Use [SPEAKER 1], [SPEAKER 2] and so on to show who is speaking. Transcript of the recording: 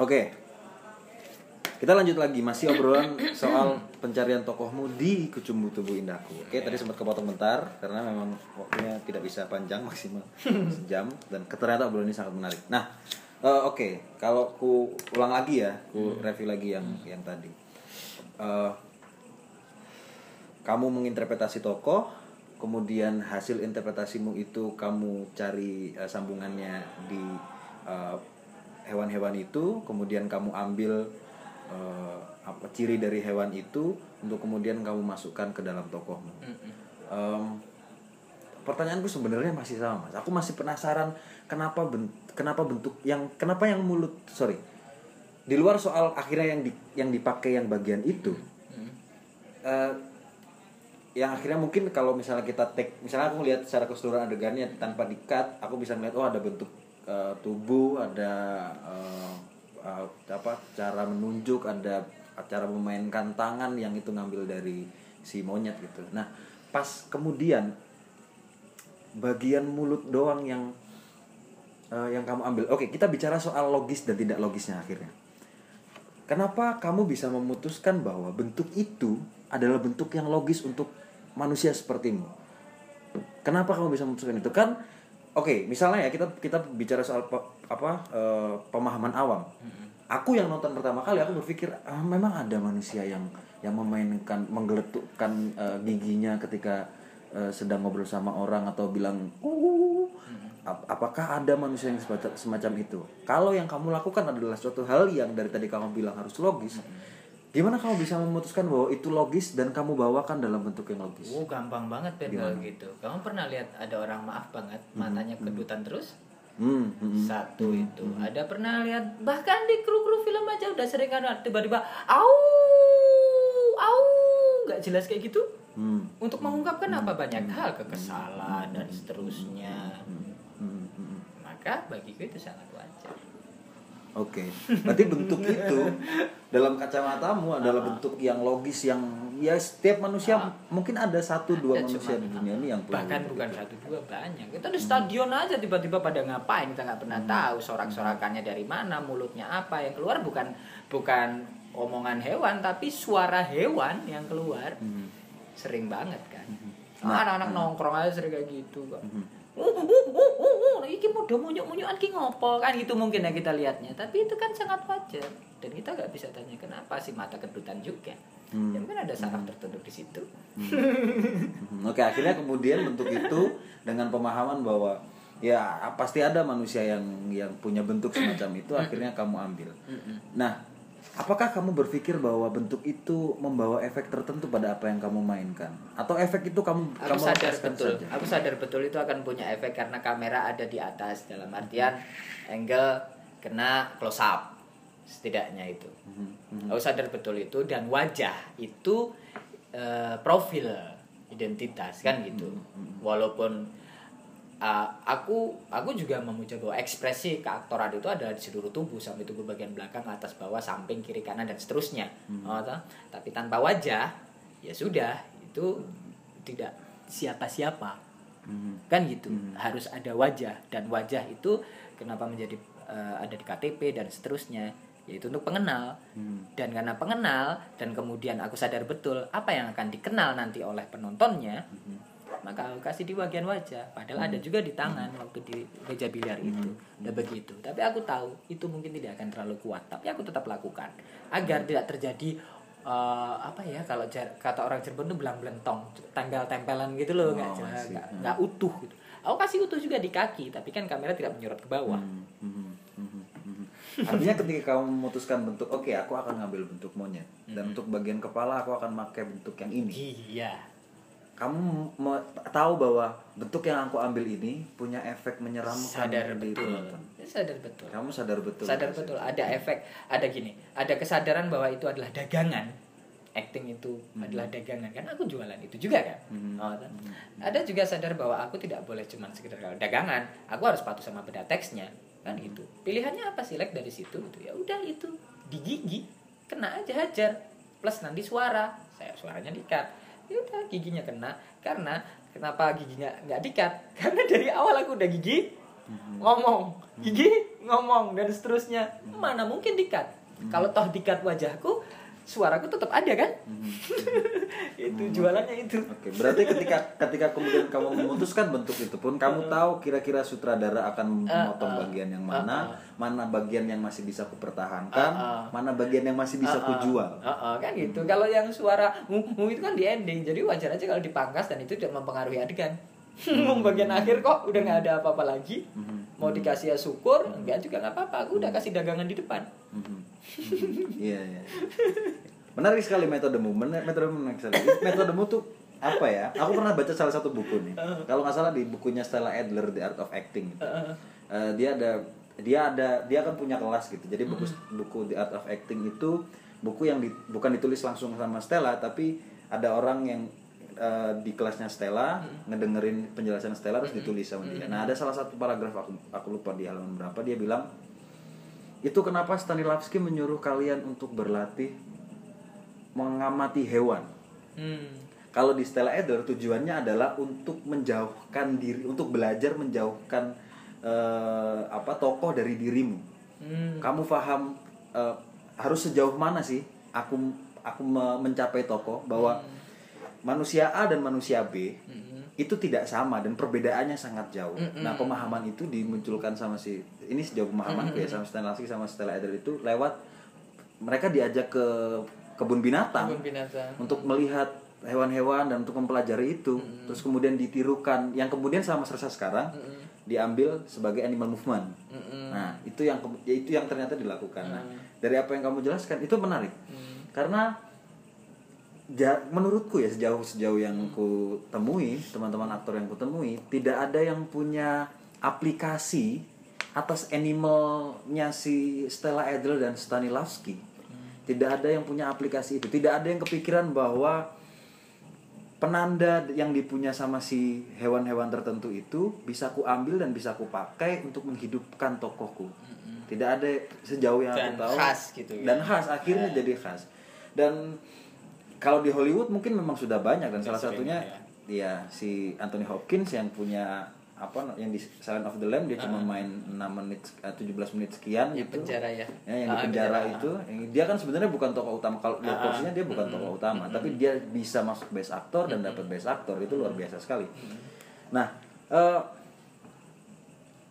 [SPEAKER 1] Oke. Kita lanjut lagi masih obrolan soal pencarian tokohmu di Kecumbu Tubuh Indahku. Oke, tadi sempat kepotong bentar karena memang waktunya tidak bisa panjang maksimal sejam dan ternyata obrolan ini sangat menarik. Nah, eh, oke, kalau ku ulang lagi ya, ku review lagi yang yang tadi. Eh, kamu menginterpretasi tokoh, kemudian hasil interpretasimu itu kamu cari eh, sambungannya di eh, hewan-hewan itu, kemudian kamu ambil eh, apa ciri dari hewan itu untuk kemudian kamu masukkan ke dalam tokohmu. Em, pertanyaanku sebenarnya masih sama mas. Aku masih penasaran kenapa ben- kenapa bentuk yang kenapa yang mulut sorry di luar soal akhirnya yang di, yang dipakai yang bagian itu eh, yang akhirnya mungkin kalau misalnya kita take misalnya aku melihat secara keseluruhan adegannya tanpa dikat aku bisa melihat oh ada bentuk eh, tubuh ada eh, eh, apa cara menunjuk ada cara memainkan tangan yang itu ngambil dari si monyet gitu nah pas kemudian bagian mulut doang yang eh, yang kamu ambil oke kita bicara soal logis dan tidak logisnya akhirnya Kenapa kamu bisa memutuskan bahwa bentuk itu adalah bentuk yang logis untuk manusia sepertimu? Kenapa kamu bisa memutuskan itu? Kan, oke, misalnya ya kita kita bicara soal pe- apa eh, pemahaman awam. Aku yang nonton pertama kali aku berpikir ah, memang ada manusia yang yang memainkan menggeletukkan eh, giginya ketika eh, sedang ngobrol sama orang atau bilang uh Ap- apakah ada manusia yang semacam, semacam itu? Kalau yang kamu lakukan adalah suatu hal yang dari tadi kamu bilang harus logis, gimana kamu bisa memutuskan bahwa itu logis dan kamu bawakan dalam bentuk yang logis?
[SPEAKER 2] Oh gampang banget Ben kalau gitu. Kamu pernah lihat ada orang maaf banget matanya kedutan terus?
[SPEAKER 1] Hmm, hmm, hmm.
[SPEAKER 2] Satu itu. Ada pernah lihat bahkan di kru-kru film aja udah sering kan tiba-tiba au au nggak jelas kayak gitu.
[SPEAKER 1] Hmm,
[SPEAKER 2] Untuk mengungkapkan apa banyak hal kekesalan dan seterusnya.
[SPEAKER 1] hmm, hmm.
[SPEAKER 2] Maka bagiku itu sangat wajar.
[SPEAKER 1] Oke, berarti bentuk itu dalam kacamatamu adalah bentuk yang logis yang ya setiap manusia mungkin ada satu dua
[SPEAKER 2] Ada
[SPEAKER 1] manusia
[SPEAKER 2] cuma-
[SPEAKER 1] di dunia ini yang punya
[SPEAKER 2] bahkan bukan
[SPEAKER 1] itu.
[SPEAKER 2] satu dua banyak. Kita di stadion aja tiba-tiba pada ngapain kita nggak pernah tahu sorak-sorakannya dari mana mulutnya apa yang keluar bukan bukan omongan hewan tapi suara hewan yang keluar.
[SPEAKER 1] Hmm.
[SPEAKER 2] sering banget kan.
[SPEAKER 1] Nah,
[SPEAKER 2] anak-anak nongkrong aja sering kayak gitu kok
[SPEAKER 1] Hmm.
[SPEAKER 2] Uh, iki mau munyuk munyukan ki ngopo? Kan gitu mungkin ya kita lihatnya. Tapi itu kan sangat wajar. Dan kita nggak bisa tanya kenapa sih mata kedutan juga?
[SPEAKER 1] Hmm.
[SPEAKER 2] ya mungkin ada saraf tertentu di situ.
[SPEAKER 1] Hmm, Oke, akhirnya kemudian bentuk itu dengan pemahaman bahwa ya pasti ada manusia yang yang punya bentuk semacam itu akhirnya kamu ambil. Nah, apakah kamu berpikir bahwa bentuk itu membawa efek tertentu pada apa yang kamu mainkan? Atau efek itu kamu
[SPEAKER 2] aku
[SPEAKER 1] kamu
[SPEAKER 2] sadar betul.
[SPEAKER 1] saja?
[SPEAKER 2] aku sadar betul itu akan punya efek karena kamera ada di atas. Dalam artian angle kena close up setidaknya itu.
[SPEAKER 1] Mhm,
[SPEAKER 2] aku sadar betul itu dan wajah itu eh, profil identitas kan gitu. Walaupun uh, aku aku juga memuja bahwa ekspresi keaktoran itu ada di seluruh tubuh sampai tubuh bagian belakang atas bawah samping kiri kanan dan seterusnya Oh, toh? tapi tanpa wajah ya sudah itu tidak siapa siapa
[SPEAKER 1] Mhm.
[SPEAKER 2] kan gitu harus ada wajah dan wajah itu kenapa menjadi eh, ada di KTP dan seterusnya yaitu untuk pengenal
[SPEAKER 1] Hmm.
[SPEAKER 2] dan karena pengenal dan kemudian aku sadar betul apa yang akan dikenal nanti oleh penontonnya maka aku kasih di bagian wajah padahal ada juga di tangan waktu di meja biliar itu. Udah begitu. Tapi aku tahu itu mungkin tidak akan terlalu kuat tapi aku tetap lakukan. Agar tidak terjadi eh, apa ya kalau jar- kata orang Cirebon itu belang belentong tanggal tempelan gitu loh nggak
[SPEAKER 1] Oh,
[SPEAKER 2] nggak nggak utuh gitu. Aku kasih utuh juga di kaki tapi kan kamera tidak menyorot ke bawah.
[SPEAKER 1] Mhm, mhm, mhm. Artinya ketika kamu memutuskan bentuk, oke aku akan ngambil bentuk monyet dan untuk bagian kepala aku akan pakai bentuk yang ini.
[SPEAKER 2] iya
[SPEAKER 1] kamu tahu bahwa bentuk yang aku ambil ini punya efek menyeramkan
[SPEAKER 2] sadar
[SPEAKER 1] di
[SPEAKER 2] betul.
[SPEAKER 1] penonton.
[SPEAKER 2] sadar betul.
[SPEAKER 1] Kamu sadar betul.
[SPEAKER 2] sadar betul. Ada efek ada gini. Ada kesadaran bahwa itu adalah dagangan. Acting itu adalah dagangan kan? Aku jualan itu juga kan?
[SPEAKER 1] Mhm.
[SPEAKER 2] Oh, kan? ada juga sadar bahwa aku tidak boleh cuma sekedar dagangan. Aku harus patuh sama beda teksnya. Kan itu pilihannya apa sih? Like dari situ gitu. Ya udah itu. Di gigi kena aja hajar. Plus nanti suara. Saya suaranya dikat. ya udah giginya kena. Karena kenapa giginya nggak dikat? Karena dari awal aku udah gigi ngomong. Gigi ngomong dan seterusnya. Mana mungkin dikat? Kalau toh dikat wajahku suaraku tetap ada kan? Itu jualannya itu.
[SPEAKER 1] Oke, berarti ketika ketika kemudian kamu memutuskan bentuk itu pun kamu tahu kira-kira sutradara akan memotong bagian yang mana, mana bagian yang masih bisa kupertahankan, mana bagian yang masih bisa kujual.
[SPEAKER 2] Heeh, kan gitu. Kalau yang suara mu itu kan di ending jadi wajar aja kalau dipangkas dan itu tidak mempengaruhi adegan. Mu bagian akhir kok udah nggak ada apa-apa lagi mau dikasih ya syukur enggak juga nggak apa-apa aku udah kasih dagangan di depan.
[SPEAKER 1] Iya, iya. Menarik sekali metodemu. Men- Metodemu menarik sekali. Metodemu tuh apa ya? Aku pernah baca salah satu buku nih. Kalau nggak salah di bukunya Stella Adler The Art of Acting. gitu. Eh, dia ada dia ada dia kan punya kelas gitu. Jadi buku buku The Art of Acting itu buku yang di- bukan ditulis langsung sama Stella tapi ada orang yang eh, di kelasnya Stella ngedengerin penjelasan Stella terus ditulis sama dia. Nah, ada salah satu paragraf aku aku lupa di halaman berapa dia bilang itu kenapa Stanislavski menyuruh kalian untuk berlatih mengamati hewan.
[SPEAKER 2] hmm.
[SPEAKER 1] Kalau di Stella Adler tujuannya adalah untuk menjauhkan diri, untuk belajar menjauhkan eh, apa tokoh dari dirimu.
[SPEAKER 2] Hmm.
[SPEAKER 1] Kamu paham eh, harus sejauh mana sih aku aku me- mencapai tokoh bahwa manusia A dan manusia B itu tidak sama dan perbedaannya sangat jauh. Nah pemahaman itu dimunculkan sama si ini sejauh pemahaman ya sama Stanislavski sama Stella Adler itu lewat mereka diajak ke kebun binatang
[SPEAKER 2] Kebun binatang.
[SPEAKER 1] untuk melihat hewan-hewan dan untuk mempelajari itu. Terus kemudian ditirukan. Yang kemudian sama serasa sekarang diambil sebagai animal movement. Nah itu yang ya itu yang ternyata dilakukan. Nah dari apa yang kamu jelaskan itu menarik. Karena ja- menurutku ya sejauh sejauh yang ku temui teman-teman aktor yang ku temui tidak ada yang punya aplikasi atas animalnya si Stella Adler dan Stanislavski. Tidak ada yang punya aplikasi itu. Tidak ada yang kepikiran bahwa penanda yang dipunya sama si hewan-hewan tertentu itu bisa ku ambil dan bisa ku pakai untuk menghidupkan tokohku. Tidak ada sejauh yang
[SPEAKER 2] Dan
[SPEAKER 1] aku tahu.
[SPEAKER 2] khas gitu ya.
[SPEAKER 1] dan khas akhirnya jadi khas. Dan kalau di Hollywood mungkin memang sudah banyak dan salah satunya ya si Anthony Hopkins yang punya apa yang di Silent of the Lamb dia cuma main 6 menit eh, 17 menit sekian
[SPEAKER 2] di
[SPEAKER 1] gitu.
[SPEAKER 2] penjara ya.
[SPEAKER 1] Ya, yang di
[SPEAKER 2] Ah,
[SPEAKER 1] penjara
[SPEAKER 2] penjara.
[SPEAKER 1] itu, yang dia kan sebenarnya bukan tokoh utama. Kalau
[SPEAKER 2] Ah,
[SPEAKER 1] porsinya dia bukan tokoh utama, tapi dia bisa masuk best actor dan dapat best actor. Itu luar biasa sekali. Nah, eh,